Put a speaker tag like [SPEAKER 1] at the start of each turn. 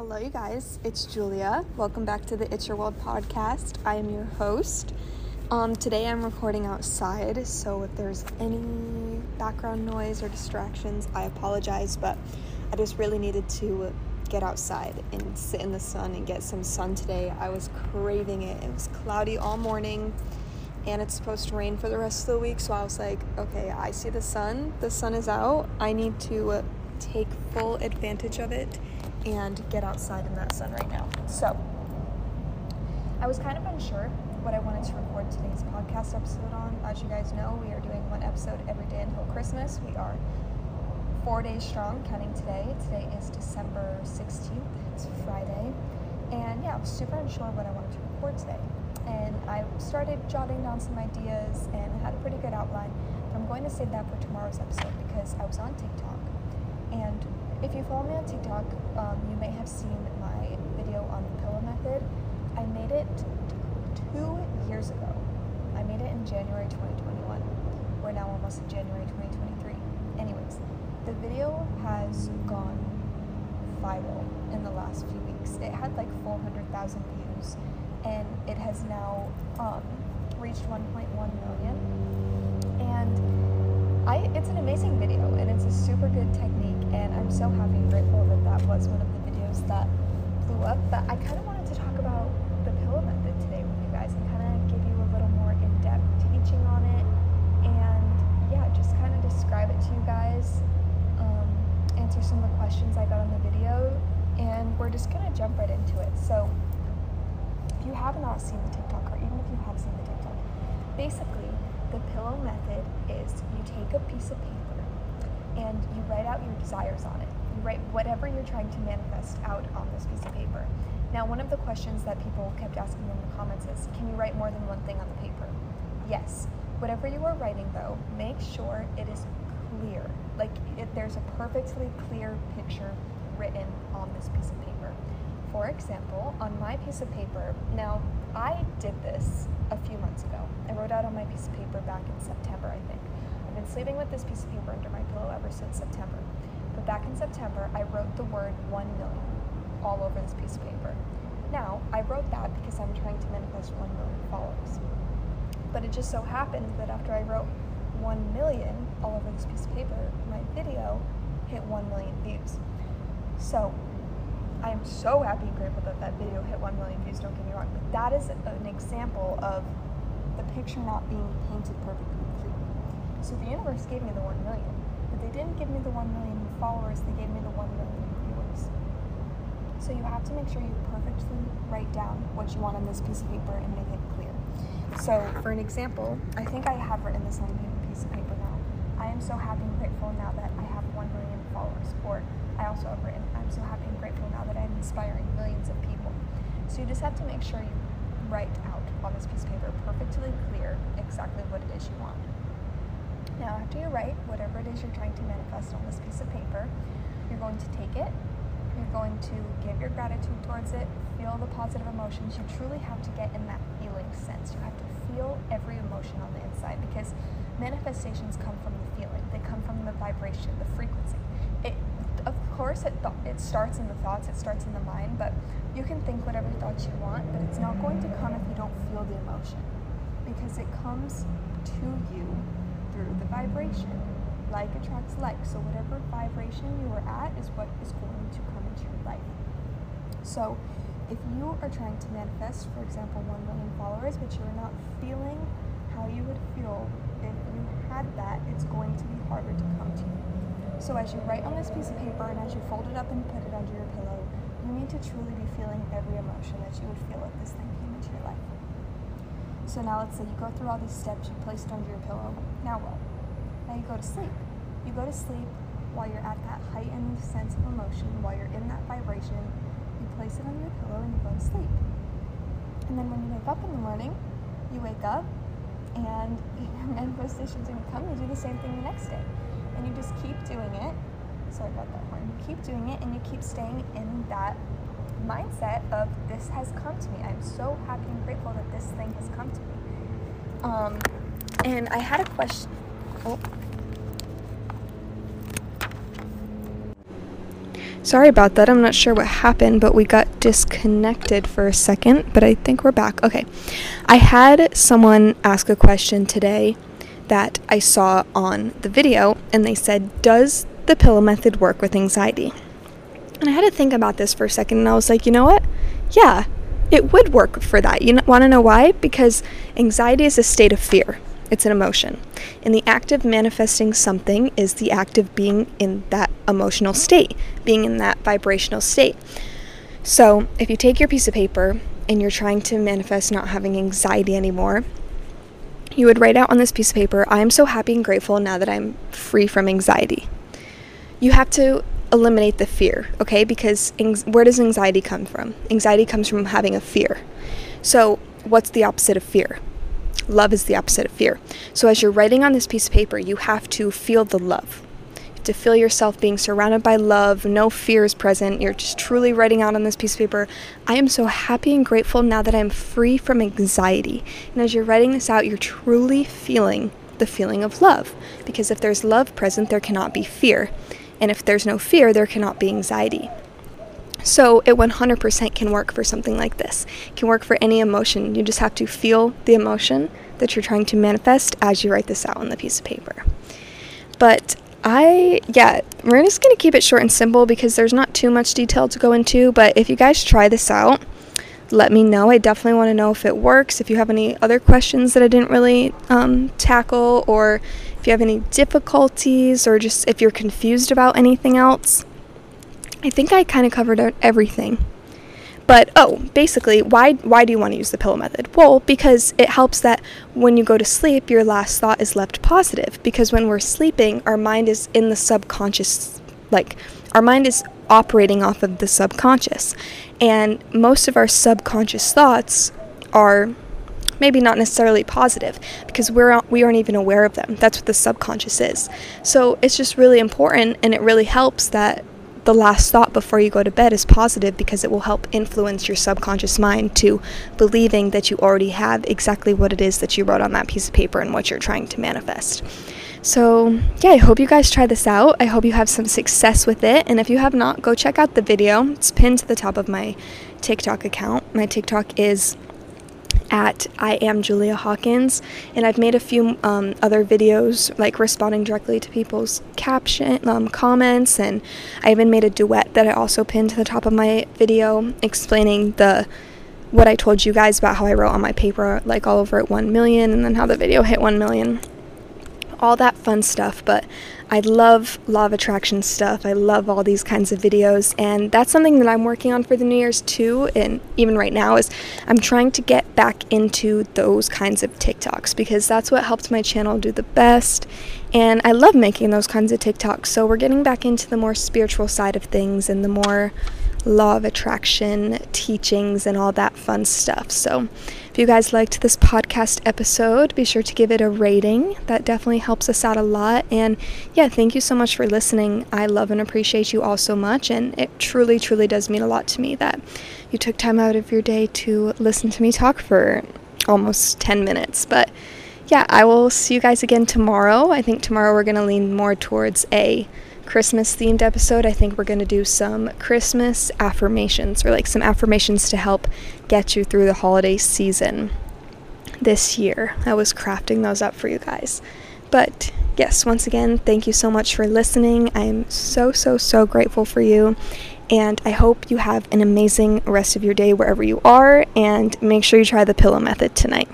[SPEAKER 1] Hello, you guys. It's Julia. Welcome back to the It's Your World podcast. I am your host. Um, today I'm recording outside, so if there's any background noise or distractions, I apologize, but I just really needed to get outside and sit in the sun and get some sun today. I was craving it. It was cloudy all morning and it's supposed to rain for the rest of the week, so I was like, okay, I see the sun. The sun is out. I need to take full advantage of it and get outside in that sun right now. So, I was kind of unsure what I wanted to record today's podcast episode on. As you guys know, we are doing one episode every day until Christmas. We are four days strong, counting today. Today is December 16th, it's Friday. And yeah, I was super unsure what I wanted to record today. And I started jotting down some ideas and I had a pretty good outline. But I'm going to save that for tomorrow's episode because I was on TikTok. And if you follow me on TikTok, um, you may have seen my video on the pillow method. I made it two years ago. I made it in January 2021. We're now almost in January 2023. Anyways, the video has gone viral in the last few weeks. It had like 400,000 views and it has now um, reached 1.1 million. And I, it's an amazing video a super good technique and I'm so happy and grateful that that was one of the videos that blew up. But I kind of wanted to talk about the pillow method today with you guys and kind of give you a little more in-depth teaching on it and yeah, just kind of describe it to you guys um, answer some of the questions I got on the video, and we're just gonna jump right into it. So, if you have not seen the TikTok, or even if you have seen the TikTok, basically the pillow method is you take a piece of paper and you write out your desires on it. You write whatever you're trying to manifest out on this piece of paper. Now, one of the questions that people kept asking in the comments is, can you write more than one thing on the paper? Yes. Whatever you are writing, though, make sure it is clear. Like it, there's a perfectly clear picture written on this piece of paper. For example, on my piece of paper, now I did this a few months ago. I wrote out on my piece of paper back in September, I think. Been sleeping with this piece of paper under my pillow ever since September. But back in September, I wrote the word 1 million all over this piece of paper. Now, I wrote that because I'm trying to manifest 1 million followers. But it just so happened that after I wrote 1 million all over this piece of paper, my video hit 1 million views. So I am so happy and grateful that that video hit 1 million views, don't get me wrong, but that is an example of the picture not being painted perfectly So the universe gave me the 1 million, but they didn't give me the 1 million followers, they gave me the 1 million viewers. So you have to make sure you perfectly write down what you want on this piece of paper and make it clear. So for an example, I think I have written this on a piece of paper now. I am so happy and grateful now that I have 1 million followers. Or I also have written, I'm so happy and grateful now that I'm inspiring millions of people. So you just have to make sure you write out on this piece of paper perfectly clear exactly what it is you want. Now, after you write whatever it is you're trying to manifest on this piece of paper, you're going to take it, you're going to give your gratitude towards it, feel the positive emotions. You truly have to get in that feeling sense. You have to feel every emotion on the inside because manifestations come from the feeling, they come from the vibration, the frequency. It, of course, it, th- it starts in the thoughts, it starts in the mind, but you can think whatever thoughts you want, but it's not going to come if you don't feel the emotion because it comes to you through the vibration. Like attracts like, so whatever vibration you are at is what is going to come into your life. So, if you are trying to manifest, for example, 1 million followers, but you are not feeling how you would feel if you had that, it's going to be harder to come to you. So as you write on this piece of paper and as you fold it up and put it under your pillow, you need to truly be feeling every emotion that you would feel if this thing came into your life. So now let's say you go through all these steps, you place it under your pillow. Now what? Now you go to sleep. You go to sleep while you're at that heightened sense of emotion, while you're in that vibration, you place it under your pillow and you go to sleep. And then when you wake up in the morning, you wake up and your manifestation's gonna come. You do the same thing the next day, and you just keep doing it. Sorry about that horn. You keep doing it, and you keep staying in that mindset of this has come to me. I'm so happy and grateful that this thing has come to me. Um, and I had a question. Oh. Sorry about that. I'm not sure what happened, but we got disconnected for a second, but I think we're back. Okay. I had someone ask a question today that I saw on the video, and they said, Does the pillow method work with anxiety? And I had to think about this for a second, and I was like, you know what? Yeah, it would work for that. You want to know why? Because anxiety is a state of fear, it's an emotion. And the act of manifesting something is the act of being in that emotional state, being in that vibrational state. So if you take your piece of paper and you're trying to manifest not having anxiety anymore, you would write out on this piece of paper, I am so happy and grateful now that I'm free from anxiety. You have to eliminate the fear, okay? Because where does anxiety come from? Anxiety comes from having a fear. So, what's the opposite of fear? Love is the opposite of fear. So, as you're writing on this piece of paper, you have to feel the love. to feel yourself being surrounded by love, no fear is present. You're just truly writing out on this piece of paper, I am so happy and grateful now that I'm free from anxiety. And as you're writing this out, you're truly feeling the feeling of love. Because if there's love present, there cannot be fear. And if there's no fear, there cannot be anxiety. So it 100% can work for something like this. It can work for any emotion. You just have to feel the emotion that you're trying to manifest as you write this out on the piece of paper. But I, yeah, we're just going to keep it short and simple because there's not too much detail to go into. But if you guys try this out, let me know. I definitely want to know if it works. If you have any other questions that I didn't really um, tackle, or if you have any difficulties, or just if you're confused about anything else, I think I kind of covered everything. But oh, basically, why why do you want to use the pillow method? Well, because it helps that when you go to sleep, your last thought is left positive. Because when we're sleeping, our mind is in the subconscious, like our mind is operating off of the subconscious. And most of our subconscious thoughts are maybe not necessarily positive because we're we aren't even aware of them. That's what the subconscious is. So it's just really important and it really helps that the last thought before you go to bed is positive because it will help influence your subconscious mind to believing that you already have exactly what it is that you wrote on that piece of paper and what you're trying to manifest. So, yeah, I hope you guys try this out. I hope you have some success with it. And if you have not, go check out the video. It's pinned to the top of my TikTok account. My TikTok is at I am Julia Hawkins, and I've made a few um, other videos like responding directly to people's caption um, comments, and I even made a duet that I also pinned to the top of my video explaining the what I told you guys about how I wrote on my paper like all over at 1 million and then how the video hit 1 million all that fun stuff. But I love law of attraction stuff. I love all these kinds of videos, and that's something that I'm working on for the New Year's too. And even right now, is I'm trying to get back into those kinds of TikToks because that's what helped my channel do the best. And I love making those kinds of TikToks. So we're getting back into the more spiritual side of things and the more law of attraction teachings and all that fun stuff. So, if you guys liked this podcast episode, be sure to give it a rating. That definitely helps us out a lot. And yeah, thank you so much for listening. I love and appreciate you all so much. And it truly, truly does mean a lot to me that you took time out of your day to listen to me talk for almost 10 minutes. But yeah, I will see you guys again tomorrow. I think tomorrow we're going to lean more towards a Christmas themed episode, I think we're going to do some Christmas affirmations or like some affirmations to help get you through the holiday season this year. I was crafting those up for you guys. But yes, once again, thank you so much for listening. I'm so, so, so grateful for you. And I hope you have an amazing rest of your day wherever you are. And make sure you try the pillow method tonight.